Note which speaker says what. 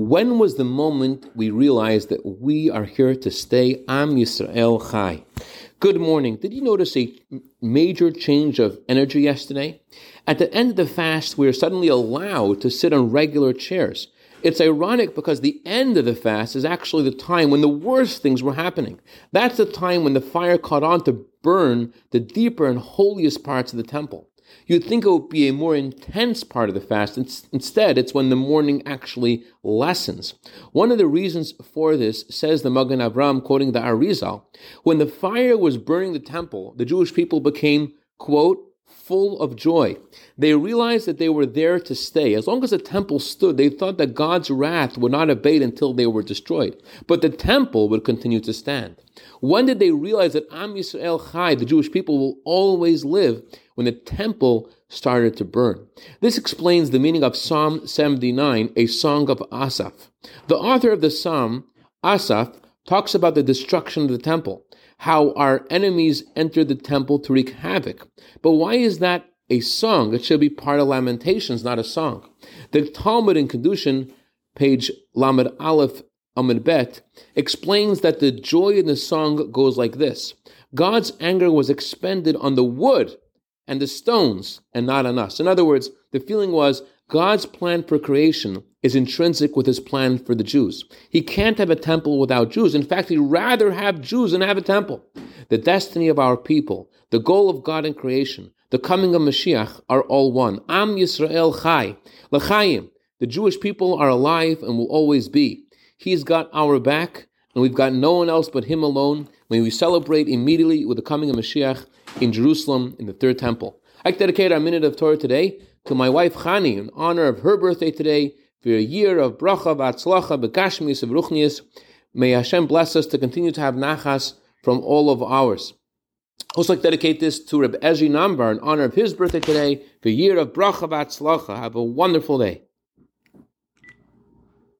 Speaker 1: When was the moment we realized that we are here to stay? Am Yisrael Chai. Good morning. Did you notice a major change of energy yesterday? At the end of the fast, we are suddenly allowed to sit on regular chairs. It's ironic because the end of the fast is actually the time when the worst things were happening. That's the time when the fire caught on to burn the deeper and holiest parts of the temple. You'd think it would be a more intense part of the fast. Instead, it's when the mourning actually lessens. One of the reasons for this, says the Magen Avram, quoting the Arizal, when the fire was burning the temple, the Jewish people became, quote, full of joy. They realized that they were there to stay. As long as the temple stood, they thought that God's wrath would not abate until they were destroyed. But the temple would continue to stand. When did they realize that Am Yisrael Chai, the Jewish people, will always live? When the temple started to burn. This explains the meaning of Psalm 79, a song of Asaph. The author of the psalm, Asaph, talks about the destruction of the temple how our enemies entered the temple to wreak havoc. But why is that a song? It should be part of Lamentations, not a song. The Talmud in Kedushin, page Lamed Aleph Amud Bet, explains that the joy in the song goes like this God's anger was expended on the wood and the stones and not on us. In other words, the feeling was God's plan for creation is intrinsic with his plan for the Jews. He can't have a temple without Jews. In fact, he'd rather have Jews than have a temple. The destiny of our people, the goal of God in creation, the coming of Mashiach are all one. Am Yisrael Chai. L'chaim. The Jewish people are alive and will always be. He's got our back, and we've got no one else but him alone. May we celebrate immediately with the coming of Mashiach in Jerusalem in the third temple. I dedicate our minute of Torah today to my wife Chani in honor of her birthday today for a year of bracha v'atzlacha b'gashmis of ruchnias. May Hashem bless us to continue to have nachas from all of ours. Also like dedicate this to Reb Ezri Nambar in honor of his birthday today for a year of bracha v'atzlacha. Have a wonderful day.